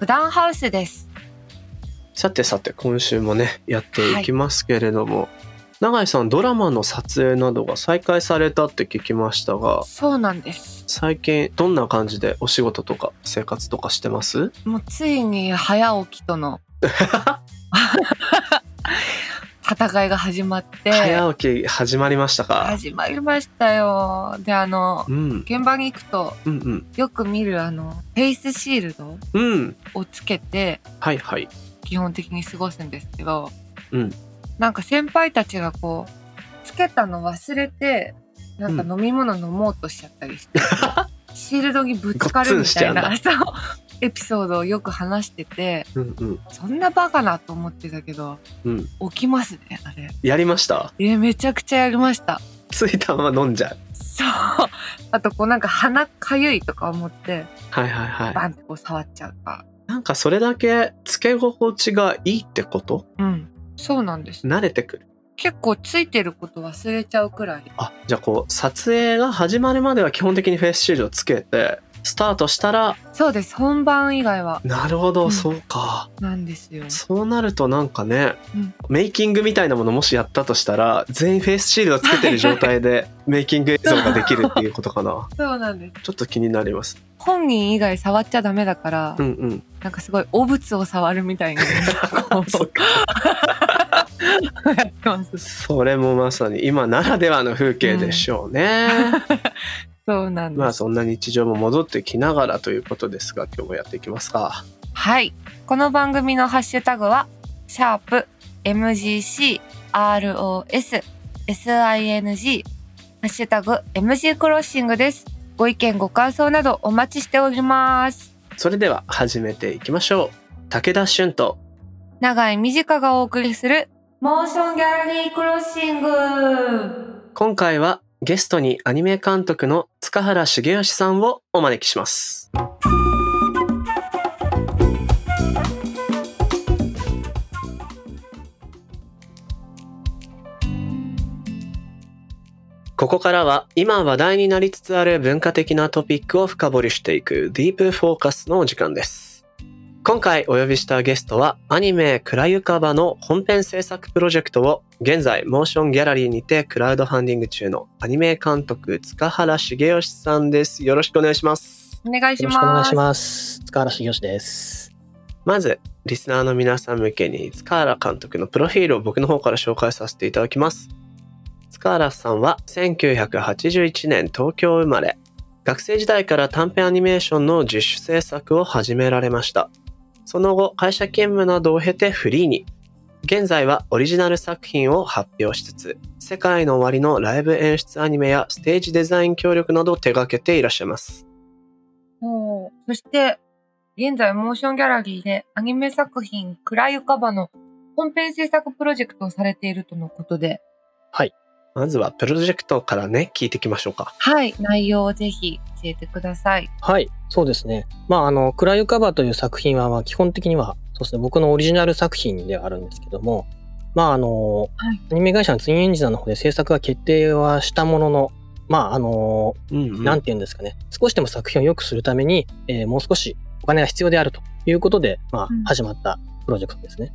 九段ハウスです。さてさて今週もねやっていきますけれども、永井さんドラマの撮影などが再開されたって聞きましたがそうなんです。最近どんな感じでお仕事とか生活とかしてます？もうついに早起きとの 戦いが始まって。早起き始まりましたか、始まりましたよ。であのうん、現場に行くとうんうん。よく見るあのフェイスシールドうん。をつけてはいはい。基本的に過ごすんですけど、うん。なんか先輩たちがこうつけたの忘れてなんか飲み物飲もうとしちゃったりして、シールドにぶつかるみたいな。そうエピソードをよく話しててうんうん。そんなバカなと思ってたけどうん。起きますねあれ。やりました？えめちゃくちゃやりました。ついたまま飲んじゃう。そう。あとこうなんか鼻かゆいとか思ってはいはいはい。バンってこう触っちゃうか。なんかそれだけつけ心地がいいってこと？うん。そうなんです。慣れてくる。結構ついてること忘れちゃうくらい。あじゃあこう撮影が始まるまでは基本的にフェイスシールドつけてスタートしたらそうです。本番以外は。なるほど、うん。そうか。なんですよ。そうなるとなんかね、うん。メイキングみたいなものもしやったとしたら全員フェイスシールドつけてる状態で メイキング映像ができるっていうことかな。そうなんです。ちょっと気になります。本人以外触っちゃダメだから、うんうん。なんかすごい汚物を触るみたいに こうそっか。やってます。それもまさに今ならではの風景でしょうね、そうなんです、まあそんな日常も戻ってきながらということですが今日もやっていきますか。はい。この番組のハッシュタグはシャープ MGC ROS SING ハッシュタグ MG クロッシングです。ご意見ご感想などお待ちしております。それでは始めていきましょう。武田俊と長井美智香がお送りするモーションギャラリークロッシング。今回はゲストにアニメ監督の塚原茂義さんをお招きしますここからは今話題になりつつある文化的なトピックを深掘りしていくディープフォーカスのお時間です。今回お呼びしたゲストはアニメクラユカバの本編制作プロジェクトを現在モーションギャラリーにてクラウドファンディング中のアニメ監督塚原茂義さんです。よろしくお願いします。お願いしよろしくお願いします。塚原茂義です。まずリスナーの皆さん向けに塚原監督のプロフィールを僕の方から紹介させていただきます。塚原さんは1981年東京生まれ学生時代から短編アニメーションの自主制作を始められましたその後会社勤務などを経てフリーに。現在はオリジナル作品を発表しつつ世界の終わりのライブ演出アニメやステージデザイン協力などを手掛けていらっしゃいます。おーそして、現在モーションギャラリーでアニメ作品クラユカバの本編制作プロジェクトをされているとのことで、まずはプロジェクトからね聞いていきましょうかはい、内容をぜひ教えてください。はい、そうですね。まあ、あの、クラユカバーという作品は、まあ、基本的には、そうですね、僕のオリジナル作品ではあるんですけども、まあ、あの、はいアニメ会社のツインエンジナーの方で制作が決定はしたものの、まあ、あの、うんうんなんて言うんですかね、少しでも作品を良くするために、えーもう少しお金が必要であるということで、まあうん、始まったプロジェクトですね。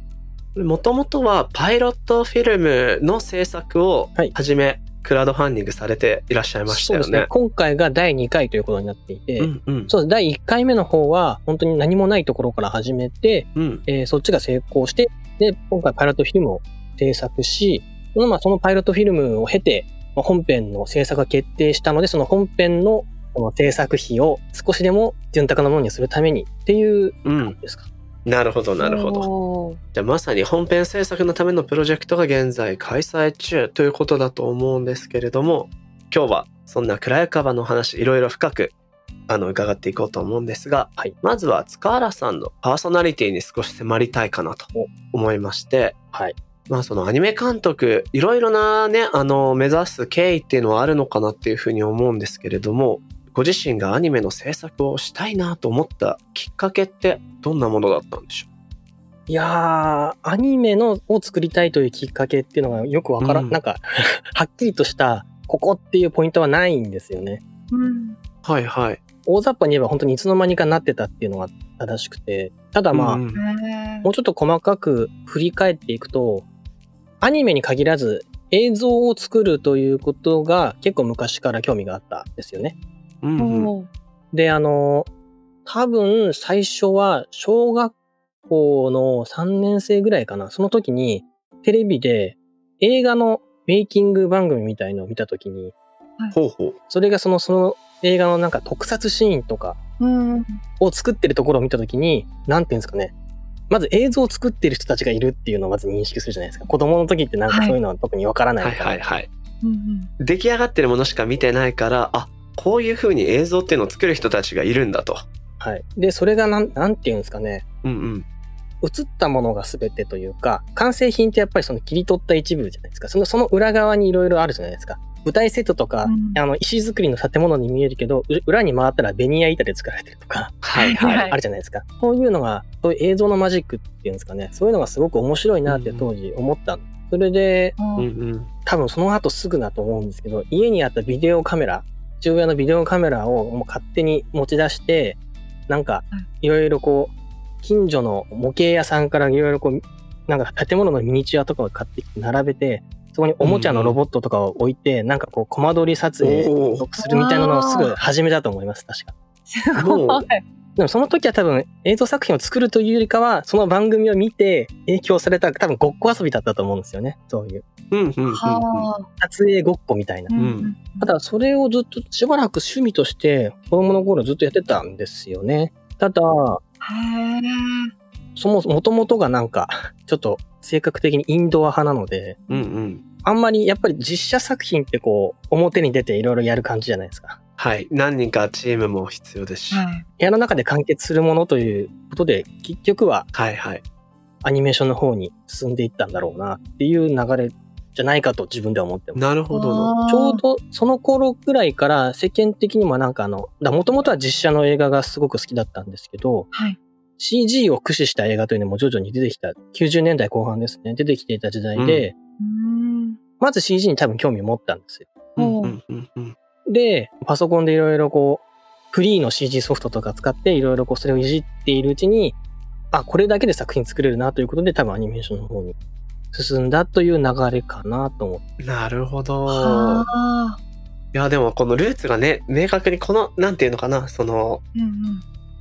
もともとはパイロットフィルムの制作をはいはじめ、クラウドファンディングされていらっしゃいましたよね。そうですね。今回が第2回ということになっていて、うんうんそうです。第1回目の方は、本当に何もないところから始めて、うんえーそっちが成功して、で、今回パイロットフィルムを制作し、そのまあそのパイロットフィルムを経て、まあ本編の制作が決定したので、その本編のこの制作費を少しでも潤沢なものにするためにっていううんですか？なるほどなるほど。ど。じゃあまさに本編制作のためのプロジェクトが現在開催中ということだと思うんですけれども今日はそんなクラヤカバの話いろいろ深くあの伺っていこうと思うんですが、はいまずは塚原さんのパーソナリティに少し迫りたいかなと思いまして、はい。まあそのアニメ監督いろいろなねあの目指す経緯っていうのはあるのかなっていうふうに思うんですけれどもご自身がアニメの制作をしたいなと思ったきっかけってどんなものだったんでしょいやー、アニメのを作りたいというきっかけっていうのがよくわからん、うん。なんか、はっきりとした、ここっていうポイントはないんですよね。うん。うはいはい。大雑把に言えば本当にいつの間にかなってたっていうのが正しくて、ただまあ、もうちょっと細かく振り返っていくと、アニメに限らず映像を作るということが結構昔から興味があったんですよね。うんで、あの、多分最初は小学校の3年生ぐらいかな。その時にテレビで映画のメイキング番組みたいのを見た時に、ほうほう。それがその、その映画のなんか特撮シーンとかうんを作ってるところを見た時に、なんていうんですかね。まず映像を作ってる人たちがいるっていうのをまず認識するじゃないですか。子供の時ってなんかそういうのは特にわからないはいから。はいはい。うん出来上がってるものしか見てないからあこういう風に映像っていうのを作る人たちがいるんだと。はい。で、それがなん、なんていうんですかね。うんうん。映ったものが全てというか、完成品ってやっぱりその切り取った一部じゃないですか。その、その裏側にいろいろあるじゃないですか。舞台セットとか、うんあの、石造りの建物に見えるけど、う裏に回ったらベニヤ板で作られてるとか、はいはい。は いあるじゃないですか。そういうのが、そういう映像のマジックっていうんですかね。そういうのがすごく面白いなって当時思った。それで、うんうんうん。多分その後すぐだと思うんですけど、家にあったビデオカメラ、父親のビデオカメラをもう勝手に持ち出して、なんかいろいろこう、近所の模型屋さんからいろいろこう、なんか建物のミニチュアとかを買ってきて並べて、そこにおもちゃのロボットとかを置いて、なんかこう、コマ撮り撮影するみたいなのをすぐ始めたと思います、確か。すごい。でもその時は多分映像作品を作るというよりかは、その番組を見て影響された多分ごっこ遊びだったと思うんですよね。そういう。うんうんうんうん。は撮影ごっこみたいなあ。。んただそれをずっとしばらく趣味として子供の頃ずっとやってたんですよね。ただ。そもそもともとがなんか、ちょっと性格的にインドア派なので、うんうん。あんまりやっぱり実写作品ってこう、表に出ていろいろやる感じじゃないですか。はい。何人かチームも必要ですし。はい。部屋の中で完結するものということで、結局ははいはい。アニメーションの方に進んでいったんだろうなっていう流れじゃないかと自分では思ってます。なるほどちょうどその頃ぐらいから世間的にもなんかあの、もともとは実写の映画がすごく好きだったんですけど、はい。CG を駆使した映画というのも徐々に出てきた、90年代後半ですね、出てきていた時代で、うん。まず CG に多分興味を持ったんですよ。うんうんうんうん。で、パソコンでいろいろこう、フリーの CG ソフトとか使っていろいろこうそれをいじっているうちに、あ、これだけで作品作れるなということで多分アニメーションの方に進んだという流れかなと思って。なるほど。はあ。いやでもこのルーツがね明確にこのなんていうのかなそのうんうん。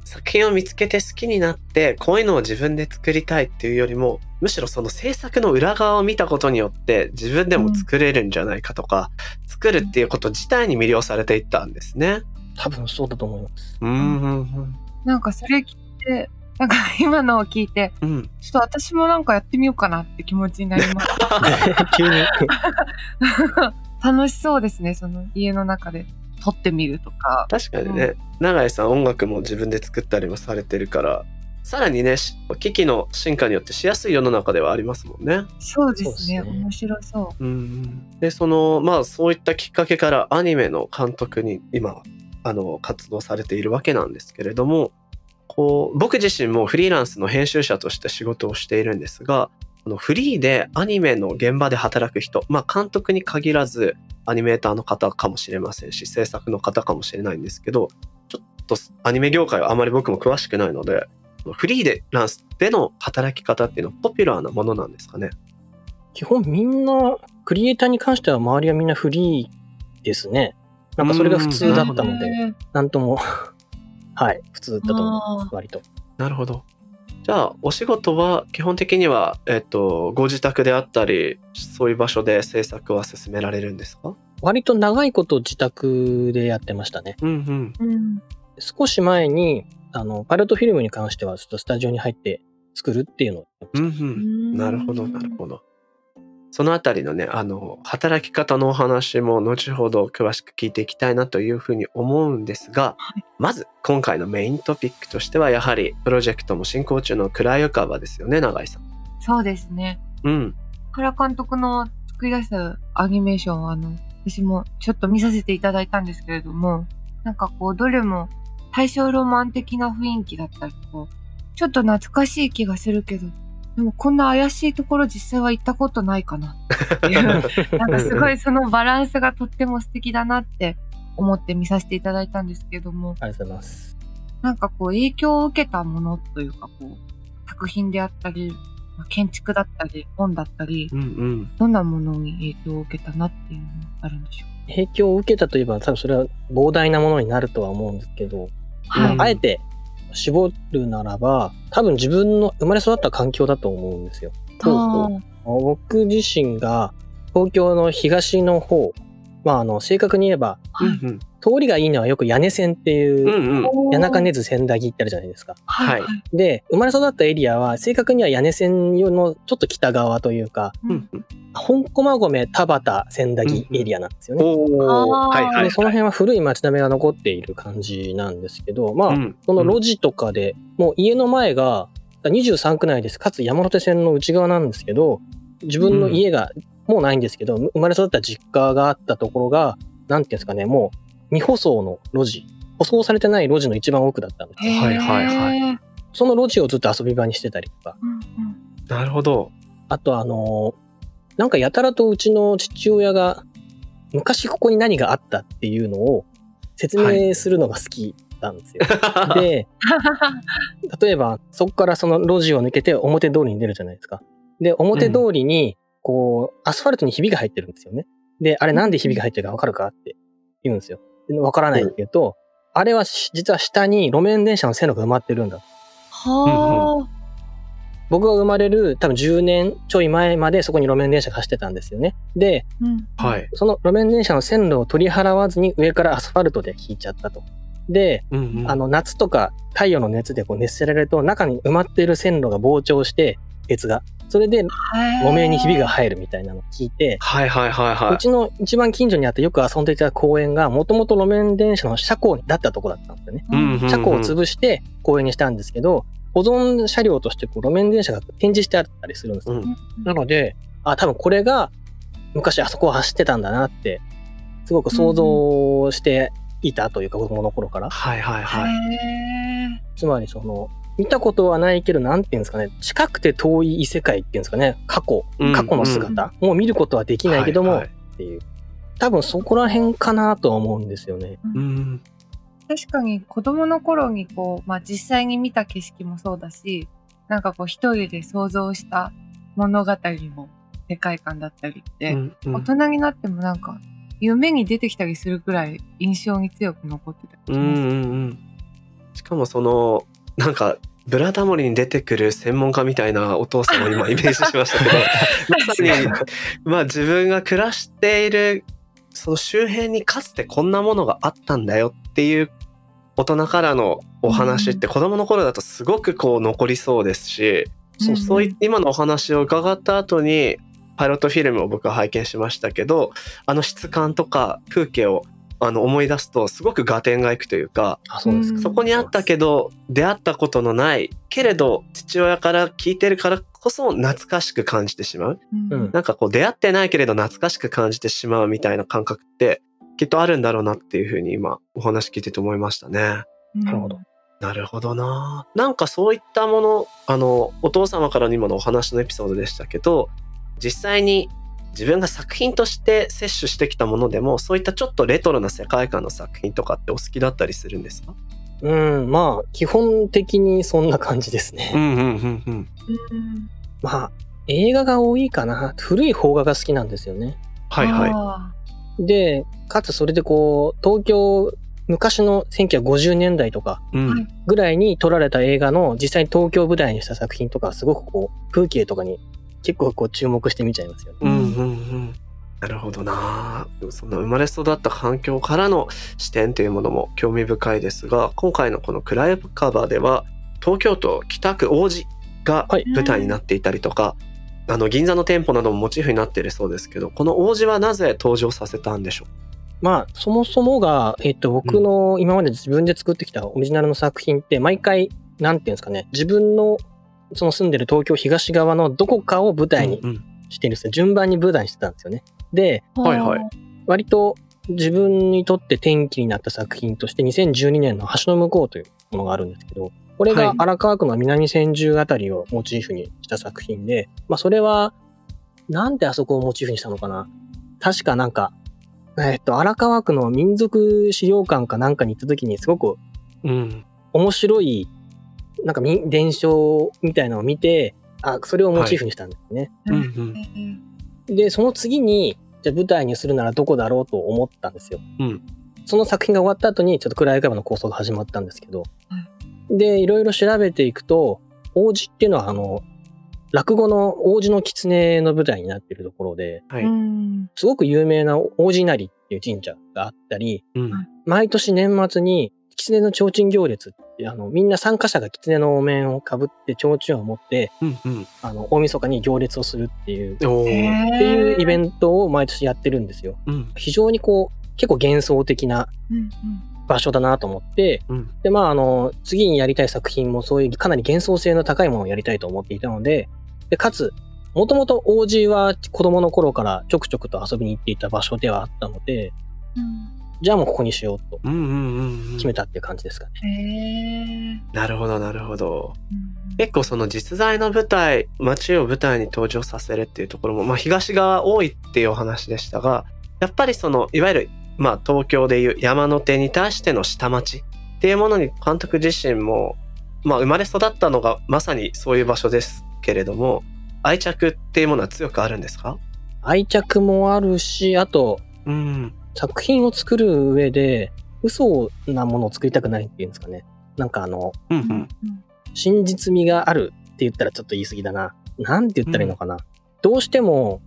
作品を見つけて好きになってこういうのを自分で作りたいっていうよりもむしろその制作の裏側を見たことによって自分でも作れるんじゃないかとか、作るっていうこと自体に魅了されていったんですね。多分そうだと思います。うんうんなんかそれ聞いて、なんか今のを聞いて、うんうん。ちょっと私もなんかやってみようかなって気持ちになりまし 急に。た。楽しそうですね、その家の中で撮ってみるとか。確かにね、永井さん音楽も自分で作ったりもされてるからさらにねし機器の進化によってしやすい世の中ではありますもんね。そうですね、ね。面白そうん。でそのまあそういったきっかけからアニメの監督に今あの活動されているわけなんですけれどもこう僕自身もフリーランスの編集者として仕事をしているんですがこのフリーでアニメの現場で働く人まあ監督に限らずアニメーターの方かもしれませんし制作の方かもしれないんですけどちょっとアニメ業界はあまり僕も詳しくないのでフリーランスでの働き方っていうのはポピュラーなものなんですかね基本みんな、クリエイターに関しては周りはみんなフリーですね。なんかそれが普う。通だったので、なんとも、はい、普通だと思いまあす、割と。なるほど。じゃあ、お仕事は基本的には、えっと、ご自宅であったり、そういう場所で制作は進められるんですか？割と長いこと自宅でやってましたね。うんうん。少し前に、あの、パイロットフィルムに関しては、ちょっとスタジオに入って作るっていうのをやってました。うんうん。なるほど、なるど。ほど。そのあたりのね、あの、働き方のお話も後ほど詳しく聞いていきたいなというふうに思うんですが、はいまず今回のメイントピックとしてはやはりプロジェクトも進行中の暗い浮かばですよね、永井さん。そうですね。うん。原監督の作り出したアニメーションは、あの、私もちょっと見させていただいたんですけれども、なんかこう、どれも大正ロマン的な雰囲気だったり、こう、ちょっと懐かしい気がするけど、でもこんな怪しいところ実際は行ったことないかなっていう、なんかすごいそのバランスがとっても素敵だなって思って見させていただいたんですけども、ありがとうございます。なんかこう影響を受けたものというかこう作品であったり、まあ建築だったり本だったりうんうん。どんなものに影響を受けたなっていうのがあるんでしょ影響を受けたといえば多分それは膨大なものになるとは思うんですけど、うはいあえて絞るならば多分自分の生まれ育った環境だと思うんですよ。あー僕自身が東京の東の方、まああの正確に言えばはいうん。通りがいいのはよく屋根線っていう、うんうん。谷中根津千駄木ってあるじゃないですか。はい。はいで生まれ育ったエリアは正確には屋根線のちょっと北側というかうんうん。本駒込田端千駄木エリアなんですよね。おー。あー。はいはい、でその辺は古い町並みが残っている感じなんですけどまあ、うん。その路地とかで、もう家の前が23区内です。かつ山手線の内側なんですけど自分の家がもうないんですけど、生まれ育った実家があったところがなんていうんですかねもう未舗装の路地舗装されてない路地の一番奥だったんですよはいはいはいうんその路地をずっと遊び場にしてたりとかうんなるほど。あとあのーなんかやたらとうちの父親が昔ここに何があったっていうのを説明するのが好きなんですよ。で例えばそこからその路地を抜けて表通りに出るじゃないですか。で表通りにこうアスファルトにひびが入ってるんですよね。であれなんでひびが入ってるかわかるかって言うんですよ。でわからないって言うと、あれはし実は下に路面電車の線路が埋まってるんだ。は僕が生まれる多分10年ちょい前までそこに路面電車が走ってたんですよね。で、あ。うんはい。その路面電車の線路を取り払わずに上からアスファルトで引いちゃったと。で、うんうんあの夏とか太陽の熱でこう熱せられると中に埋まっている線路が膨張して鉄がそれで路面にひびが入るみたいなのを聞いて、はいはいはいはうちの一番近所にあってよく遊んでいた公園がもともと路面電車の車庫だったとこだったんですよね。い。うんうんうん車庫を潰して公園にしたんですけど保存車両としてこう路面電車が展示してあったりするんですよ。うんなのであ多分これが昔あそこを走ってたんだなってすごく想像していたというか子供の頃から。はいはいはい。へつまりその見たことはないけどなんていうんですかね。近くて遠い異世界っていうんですかね。過去。うん。過去の姿、もう見ることはできないけども、はいはい。っていう。多分そこら辺かなとは思うんですよね。ーうん。確かに子供の頃にこう、まあ、実際に見た景色もそうだしなんかこう一人で想像した物語も世界観だったりって、うんうん。大人になってもなんか夢に出てきたりするくらい印象に強く残ってたりします。うんうんうん。しかもそのなんかブラタモリに出てくる専門家みたいなお父さんを今イメージしましたけど まさに。まあ自分が暮らしているその周辺にかつてこんなものがあったんだよっていう大人からのお話って子供の頃だとすごくこう残りそうですし、うんそうい今のお話を伺った後にパイロットフィルムを僕は拝見しましたけどあの質感とか風景をあの思い出すとすごく合点がいくというかあそこにあったけど出会ったことのないけれど父親から聞いてるからこそ懐かしく感じてしまううんうんなんかこう出会ってないけれど懐かしく感じてしまうみたいな感覚ってきっとあるんだろうなっていうふうに今お話聞いてて思いましたね。うんなるほどなるほどな。なんかそういったもの、あの、お父様からの今のお話のエピソードでしたけど、実際に自分が作品として摂取してきたものでも、そういったちょっとレトロな世界観の作品とかってお好きだったりするんですか？うんまあ基本的にそんな感じですね。んうんうんうん。うんまあ映画が多いかな古い邦画が好きなんですよね。はいはい。あでかつそれでこう東京昔の1950年代とかぐらいに撮られた映画の実際に東京を舞台にした作品とかすごくこう風景とかに結構こう注目して見ちゃいますよね。うんうんうん。なるほどな。そんな生まれ育った環境からの視点というものも興味深いですが、今回のこのクライブカバーでは、東京都北区王子がはい舞台になっていたりとか、あの銀座の店舗などもモチーフになっているそうですけどこの王子はなぜ登場させたんでしょまあ、そもそもが、えっと、僕の今まで自分で作ってきたオリジナルの作品って、毎回、なんていうんですかね、自分のその住んでる東京東側のどこかを舞う台にうんうん。してるんですよ。順番に舞台にしてたんですよね。で、はいはい。割と自分にとって転機になった作品として2012年の橋の向こうというものがあるんですけど、これはい。が荒川区の南千住あたりをモチーフにした作品で、まあそれは、なんであそこをモチーフにしたのかな。確かなんか、えっと、荒川区の民族資料館かなんかに行った時にすごくうん。面白い、なんかみ伝承みたいなのを見て、あ、それをモチーフにしたんですね。うんうん。うんで、その次に、じゃあ舞台にするならどこだろうと思ったんですよ。うん。その作品が終わった後に、ちょっと暗い壁の構想が始まったんですけど、で、いろいろ調べていくと、王子っていうのは、あの、落語の王子の狐の舞台になっているところで、はい。うん。すごく有名な王子稲荷っていう神社があったり、うん。毎年年末に狐の提灯行列って、あの、みんな参加者が狐のお面をかぶって提灯を持って、うんうん。あの、大晦日に行列をするっていう、っていうイベンントを毎年やってるんですよ。うん。非常にこう、結構幻想的な場所だなと思って、うん。で、まあ、あの、次にやりたい作品もそういうかなり幻想性の高いものをやりたいと思っていたので、で、かつ、もともと王子は子供の頃からちょくちょくと遊びに行っていた場所ではあったので、うんじゃあもうここにしようとうんうんうんうん。決めたっていう感じですかね。へえ。なるほどなるほど。うん。結構その実在の舞台街を舞台に登場させるっていうところも、まあ、東が多いっていうお話でしたがやっぱりそのいわゆる、まあ、東京でいう山手に対しての下町っていうものに監督自身も、まあ、生まれ育ったのがまさにそういう場所ですけれども愛着っていうものは強くあるんですか？愛着もあるし、あと、うん作品を作る上で、嘘なものを作りたくないっていうんですかね。なんかあの、うんうん真実味があるって言ったらちょっと言い過ぎだな。なんて言ったらいいのかな。どうしても、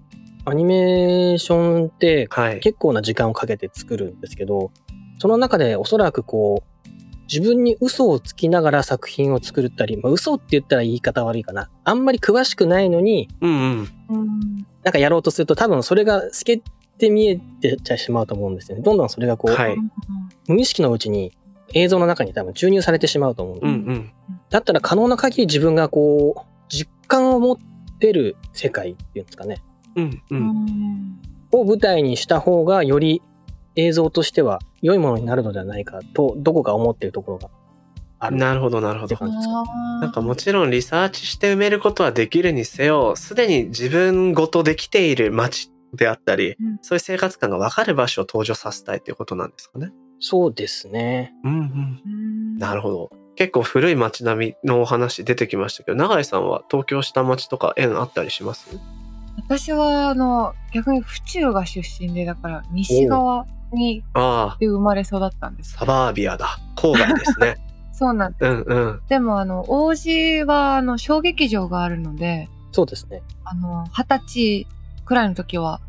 アニメーションってはい結構な時間をかけて作るんですけど、その中でおそらくこう、自分に嘘をつきながら作品を作ったり、まあ、嘘って言ったら言い方悪いかな。あんまり詳しくないのに、うんうんうんなんかやろうとすると多分それが透けて見えてちゃしまうと思うんですよね。どんどんそれがこう、はい無意識のうちに映像の中に多分注入されてしまうと思うんですうんうんだったら可能な限り自分がこう、実感を持ってる世界っていうんですかね。うんううんんを舞台にした方がより映像としては良いものになるのではないかと、どこか思ってるところがある。なるほどなるほどって感じですか？なんかもちろんリサーチして埋めることはできるにせよ、すでに自分ごとできている街であったり、うんそういう生活感がわかる場所を登場させたいということなんですかね。そうですね。うんうん。うんなるほど。結構古い街並みのお話出てきましたけど、永井さんは東京下町とか縁あったりします？私はあの逆に府中が出身でだから西側にああ、で生まれ育ったんですサバービアだ。郊外ですね。そうなんですうんうん。でもあの王子はあの小劇場があるのでそうですね。あの二十歳くらいの時は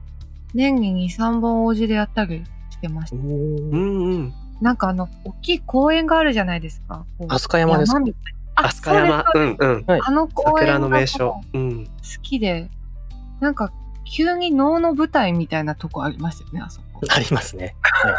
年に23本王子でやったりしてましたうんんうん。なんかあの大きい公園があるじゃないですか飛鳥山ですか飛鳥山。そうあの公園桜のが名所こ。うん。う好きでなんか急に能の舞台みたいなとこありますよねあそこ ありますね。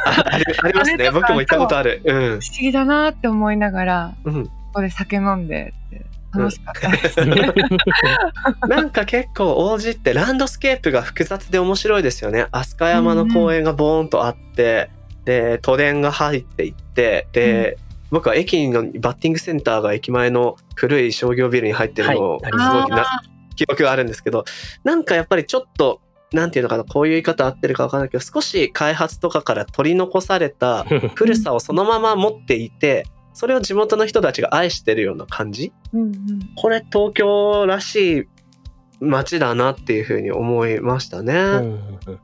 あありありますね。僕も行ったことある。うん不。思議だなって思いながらうん。ここで酒飲んでって楽しかったです、なんか結構王子ってランドスケープが複雑で面白いですよね。飛鳥山の公園がボーンとあって、で、都電が入っていって、で、僕は駅のバッティングセンターが駅前の古い商業ビルに入ってるのをはいす。ごいあな記憶があるんですけど、なんかやっぱりちょっと、なんていうのかな、こういう言い方合ってるかわかんないけど、少し開発とかから取り残された古さをそのまま持っていて、それを地元の人たちが愛してるような感じ？うんうん。これ東京らしい街だなっていうふうに思いましたね。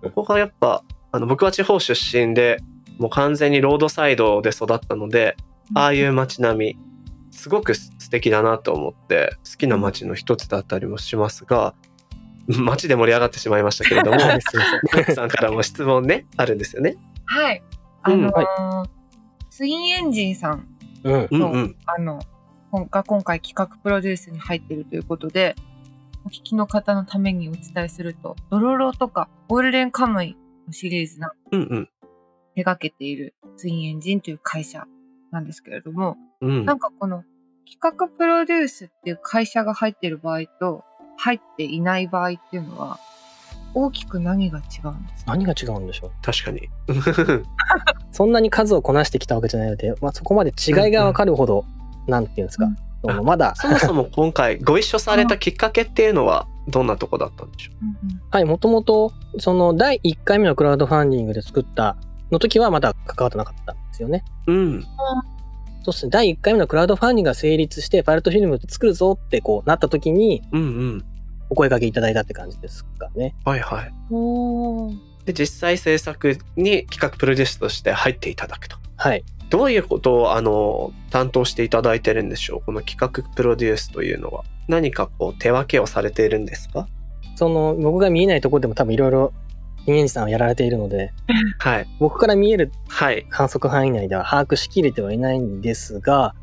ここがやっぱあの僕は地方出身でもう完全にロードサイドで育ったのでああいう街並みすごく素敵だなと思って好きな街の一つだったりもしますが街で盛り上がってしまいましたけれどもさんからも質問ねあるんですよね。はい。あうん。のーツインエンジンさんうん。うん。うんあの今が今回企画プロデュースに入っているということでお聞きの方のためにお伝えすると、ドロロとかゴールデンカムイのシリーズなうんうん。手掛けているツインエンジンという会社なんですけれども、うん。なんかこの企画プロデュースっていう会社が入っている場合と入っていない場合っていうのは大きく何が違うんですか？何が違うんでしょう？確かに。そんなに数をこなしてきたわけじゃないので、まあ、そこまで違いが分かるほど、なんていうんですか、うんまだ、そもそも今回ご一緒されたきっかけっていうのはどんなとこだったんでしょはい、もともと、その第1回目のクラウドファンディングで作ったの時はまだ関わってなかったんですよね。ううん。そうですね、第1回目のクラウドファンディングが成立して、パイロットフィルム作るぞってこうなった時に、うんうん。お声掛けいただいたって感じですかね。はいはい。で、実際制作に企画プロデュースとして入っていただくと。はい。どういうことをあの担当していただいてるんでしょう？この企画プロデュースというのは。何かこう手分けをされているんですか？その、僕が見えないところでも多分いろいろ、人間さんはやられているので、はい。僕から見えるはい。観測範囲内では把握しきれてはいないんですが、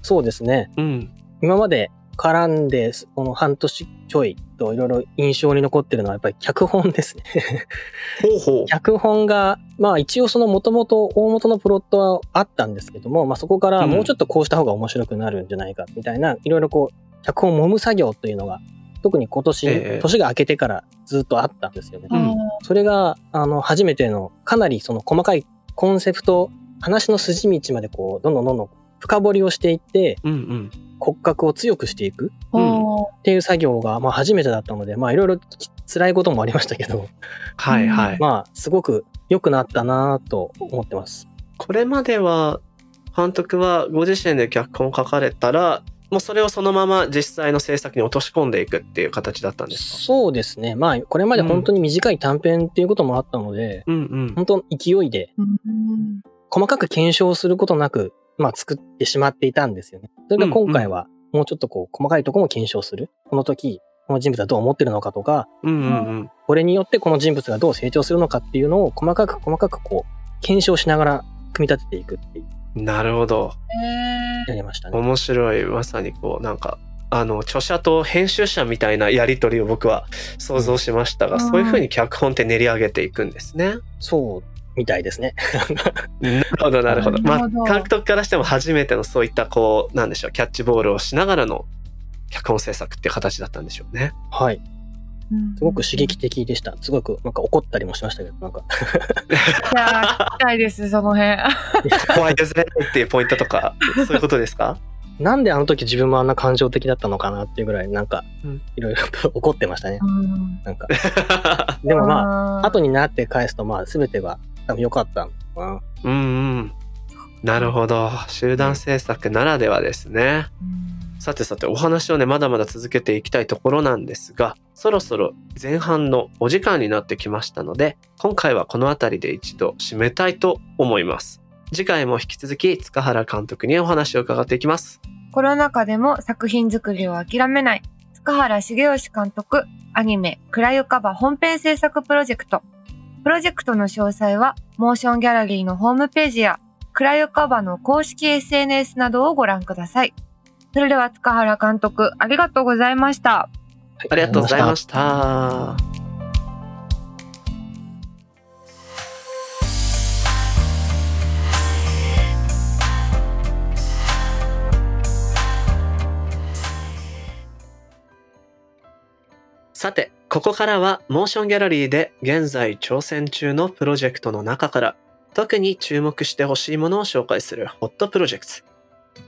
そうですね、うん。今まで絡んで、この半年ちょいといろいろ印象に残ってるのはやっぱり脚本ですね。ほうほう。脚本が、まあ一応その元々大元のプロットはあったんですけども、まあそこからもうちょっとこうした方が面白くなるんじゃないかみたいな、いろいろこう、脚本を揉む作業というのが、特に今年、ええ年が明けてからずっとあったんですよね。うんそれが、あの、初めての、かなりその細かいコンセプト、話の筋道までこう、どんどんどんどん深掘りをしていって、うんうん。骨格を強くしていくっていう作業が、まあ初めてだったので、まあいろいろ辛いこともありましたけど、はいはい。まあすごく良くなったなぁと思ってます。これまでは監督はご自身で脚本を書かれたらもうそれをそのまま実際の制作に落とし込んでいくっていう形だったんですか？そうですね。まあこれまで本当に短い短編っていうこともあったので、うんうん。本当勢いでうん細かく検証することなく、まあ作ってしまっていたんですよね。それが今回はもうちょっとこう細かいところも検証する。この時、この人物はどう思ってるのかとか、うんうんこれによってこの人物がどう成長するのかっていうのを細かく細かくこう検証しながら組み立てていくっていううん。なるほど。へやりましたね。面白い。まさにこうなんかあの著者と編集者みたいなやり取りを僕は想像しましたが、うんそういう風に脚本って練り上げていくんですね。そうみたいですね。なるほどなるほど。まあ監督からしても初めてのそういったこうなんでしょうキャッチボールをしながらの脚本制作っていう形だったんでしょうね。はい。ーすごく刺激的でした。すごくなんか怒ったりもしましたけど、なんか。いやー聞きたいですその辺怖い譲れないっていうポイントとかそういうことですか？なんであの時自分もあんな感情的だったのかなっていうぐらい、なんかうん、いろいろと 怒ってましたね。うんなんか。でもまあ、あ後になって返すと、まあ、全てが多分良かったのかな。うんうん。なるほど。集団制作ならではですね。さてさてお話をねまだまだ続けていきたいところなんですがそろそろ前半のお時間になってきましたので今回はこの辺りで一度締めたいと思います次回も引き続き塚原監督にお話を伺っていきますコロナ禍でも作品作りを諦めない塚原茂義監督アニメ「クラユカバ」本編制作プロジェクトプロジェクトの詳細はモーションギャラリーのホームページやクラユカバの公式 SNS などをご覧ください。それでは塚原監督ありがとうございました。ありがとうございました。さて、ここからはモーションギャラリーで現在挑戦中のプロジェクトの中から特に注目してほしいものを紹介するホットプロジェクト。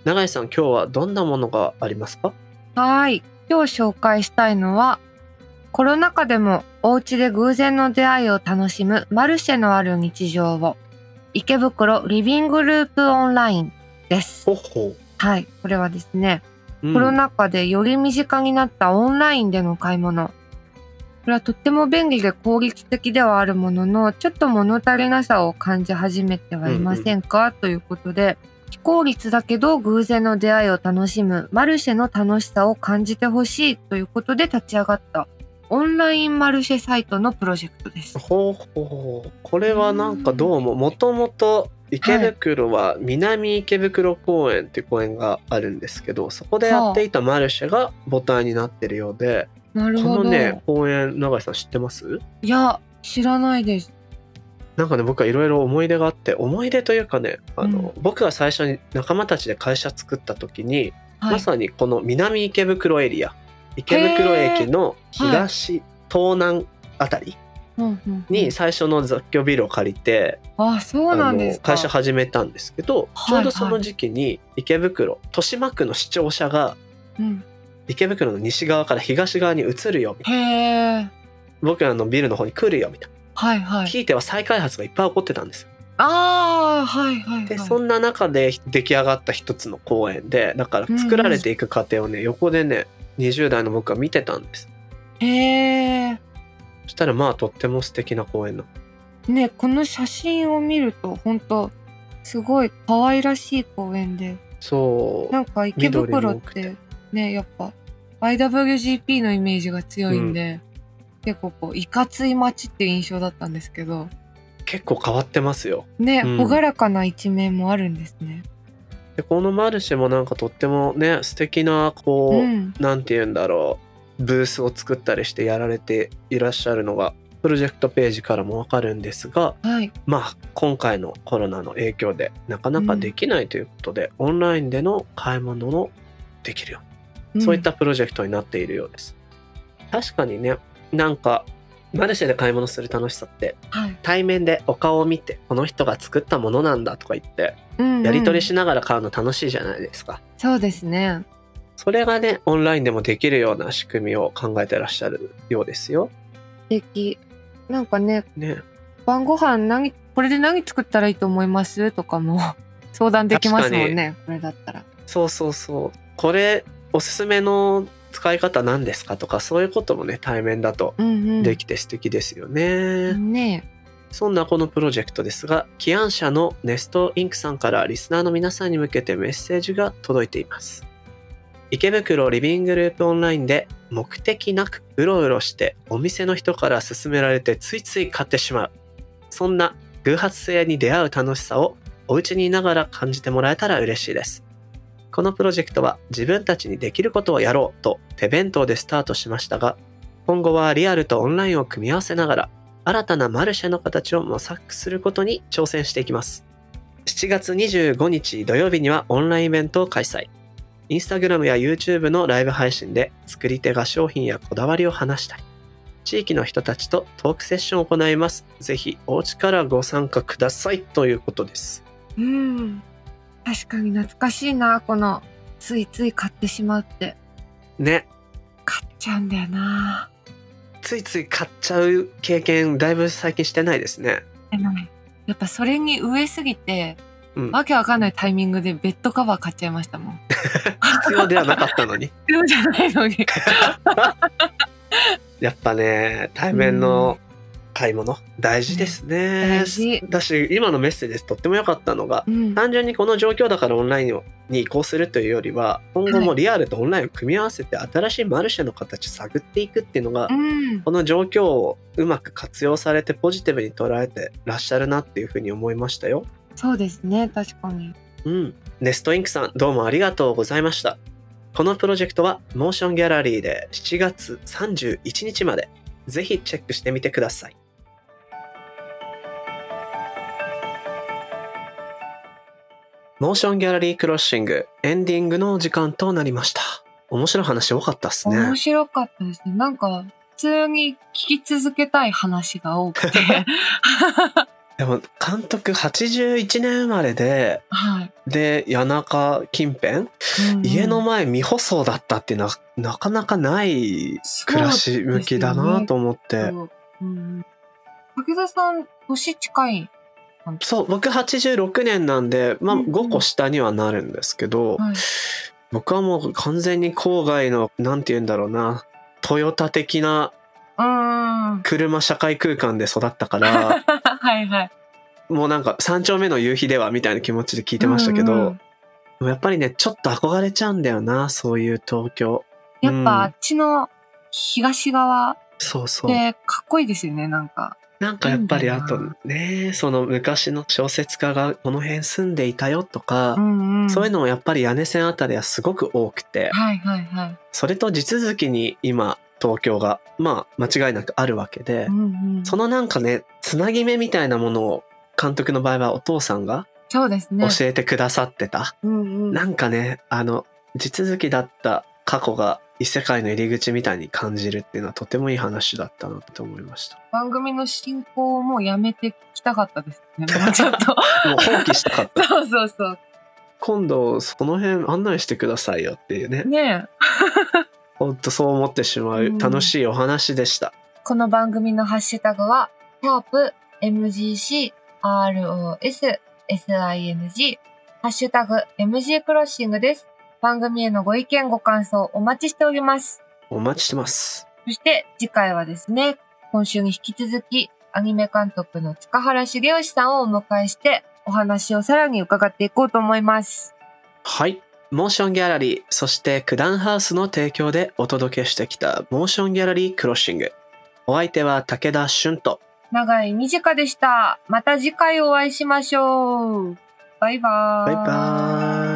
永井さん、今日はどんなものがありますか？はい。今日紹介したいのは、コロナ禍でもお家で偶然の出会いを楽しむマルシェのある日常を、池袋リビングループオンラインです。ほほはい。これはですね、う。コロナ禍でより身近になったオンラインでの買い物。これはとっても便利で効率的ではあるものの、ちょっと物足りなさを感じ始めてはいませんか、ということで、非効率だけど偶然の出会いを楽しむマルシェの楽しさを感じてほしいということで立ち上がったオンラインマルシェサイトのプロジェクトです。ほうほうこれはなんかどうももともと池袋は南池袋公園っていう公園があるんですけどそこでやっていたマルシェが母体になってるようでこなるほど。のね、公園、永井さん知ってます？いや、知らないです。なんかね、僕はいろいろ思い出があって、思い出というかね、あの、う僕が最初に仲間たちで会社作った時に、はい。まさにこの南池袋エリア、池袋駅の東、東南あたりに最初の雑居ビルを借りて、あ、そうなんあですか。の会社始めたんですけど、はいちょうどその時期に池袋豊島区の視聴者がうん。池袋の西側から東側に移るよみたいな。僕らのビルの方に来るよみたいはいは。ない。ひいては再開発がいっぱい起こってたんですよ。ああ、はいはいはい。でそんな中で出来上がった一つの公園でだから作られていく過程をね横でね20代の僕は見てたんです。へえ。そしたらまあとっても素敵な公園なね、この写真を見ると本当すごい可愛らしい公園で、そう。なんか池袋って。ね、やっぱ IWGP のイメージが強いんで、結構こういかつい街っていう印象だったんですけど、結構変わってますよ。ね、うん。朗らかな一面もあるんですね。でこのマルシェもなんかとってもね素敵なこう、うん、なんて言うんだろうブースを作ったりしてやられていらっしゃるのがプロジェクトページからもわかるんですがはい、まあ今回のコロナの影響でなかなかできないということで、オンラインでの買い物もできるように、そういったプロジェクトになっているようです。確かにねなんかマルシェで買い物する楽しさってうん、はい。対面でお顔を見てこの人が作ったものなんだとか言ってうんうん。やり取りしながら買うの楽しいじゃないですか、そうですね。それがねオンラインでもできるような仕組みを考えてらっしゃるようですよ。素敵。なんかね、ね。晩ご飯何これで何作ったらいいと思います？とかも 相談できますもんね。これだったら。そうそうそう。これおすすめの使い方何ですかとかそういうこともね対面だとうんうん。できて素敵ですよね、ねそんなこのプロジェクトですが起案者のネストインクさんからリスナーの皆さんに向けてメッセージが届いています。池袋リビングループオンラインで目的なくうろうろしてお店の人から勧められてついつい買ってしまう。そんな偶発性に出会う楽しさをお家にいながら感じてもらえたら嬉しいですこのプロジェクトは自分たちにできることをやろうと手弁当でスタートしましたが今後はリアルとオンラインを組み合わせながら新たなマルシェの形を模索することに挑戦していきます。7月25日土曜日にはオンラインイベントを開催。インスタグラムや YouTube のライブ配信で作り手が商品やこだわりを話したり地域の人たちとトークセッションを行います。ぜひお家からご参加くださいということです。うん。確かに懐かしいな、このついつい買ってしまうって。ね買っちゃうんだよな。ついつい買っちゃう経験だいぶ最近してないですねでもねやっぱそれに飢えすぎて、うんわけわかんないタイミングでベッドカバー買っちゃいましたもん。必要ではなかったのに 必要じゃないのに。やっぱね対面の買い物大事ですね、だし今のメッセージとっても良かったのがうん。単純にこの状況だからオンラインをに移行するというよりは今後もリアルとオンラインを組み合わせて新しいマルシェの形探っていくっていうのがうん。この状況をうまく活用されてポジティブに捉えてらっしゃるなっていうふうに思いましたよ。そうですね、確かに。うん。ネストインクさんどうもありがとうございました。このプロジェクトはモーションギャラリーで7月31日までぜひチェックしてみてください。モーションギャラリークロッシングエンディングの時間となりました。面白い話多かったっすね面。白かったですね。なんか、普通に聞き続けたい話が多くて。でも監督81年生まれではい。で谷中近辺、うんうん家の前未舗装だったってななかなかない暮らし向きだなと思ってそううん武田さん、年近い。そう僕86年なんでまあうんうん5個下にはなるんですけど、はい。僕はもう完全に郊外のなんて言うんだろうなトヨタ的な。車社会空間で育ったから はいはい。もうなんか三丁目の夕日ではみたいな気持ちで聞いてましたけど、うんやっぱりねちょっと憧れちゃうんだよなそういう東京やっうんぱあっちの東側っそうそうてかっこいいですよね、なんか。なんかやっぱりあとねその昔の小説家がこの辺住んでいたよとか、んうそういうのもやっぱり屋根線あたりはすごく多くてはいはいはい。それと地続きに今東京が、まあ、間違いなくあるわけで、うんうんそのなんかね、つなぎ目みたいなものを、監督の場合はお父さんが。教えてくださってた。うんうんなんかね、あの、地続きだった過去が異世界の入り口みたいに感じるっていうのはとてもいい話だったなと思いました。番組の進行をもうやめてきたかったですね。も うちょっと。もう放棄したかった。そうそうそう。今度その辺案内してくださいよっていうね。ねえ。ほんとそう思ってしまううん楽しいお話でした。この番組のハッシュタグは、シャープ MGC ROS SING ハッシュタグ MG クロッシングです。番組へのご意見ご感想お待ちしております。お待ちしてます。そして次回はですね、今週に引き続きアニメ監督の塚原茂義さんをお迎えしてお話をさらに伺っていこうと思います。はい。モーションギャラリー、そして九段ハウスの提供でお届けしてきたモーションギャラリークロッシング。お相手は武田俊と。長い短でした。また次回お会いしましょう。バイバーイ。バイバーイ。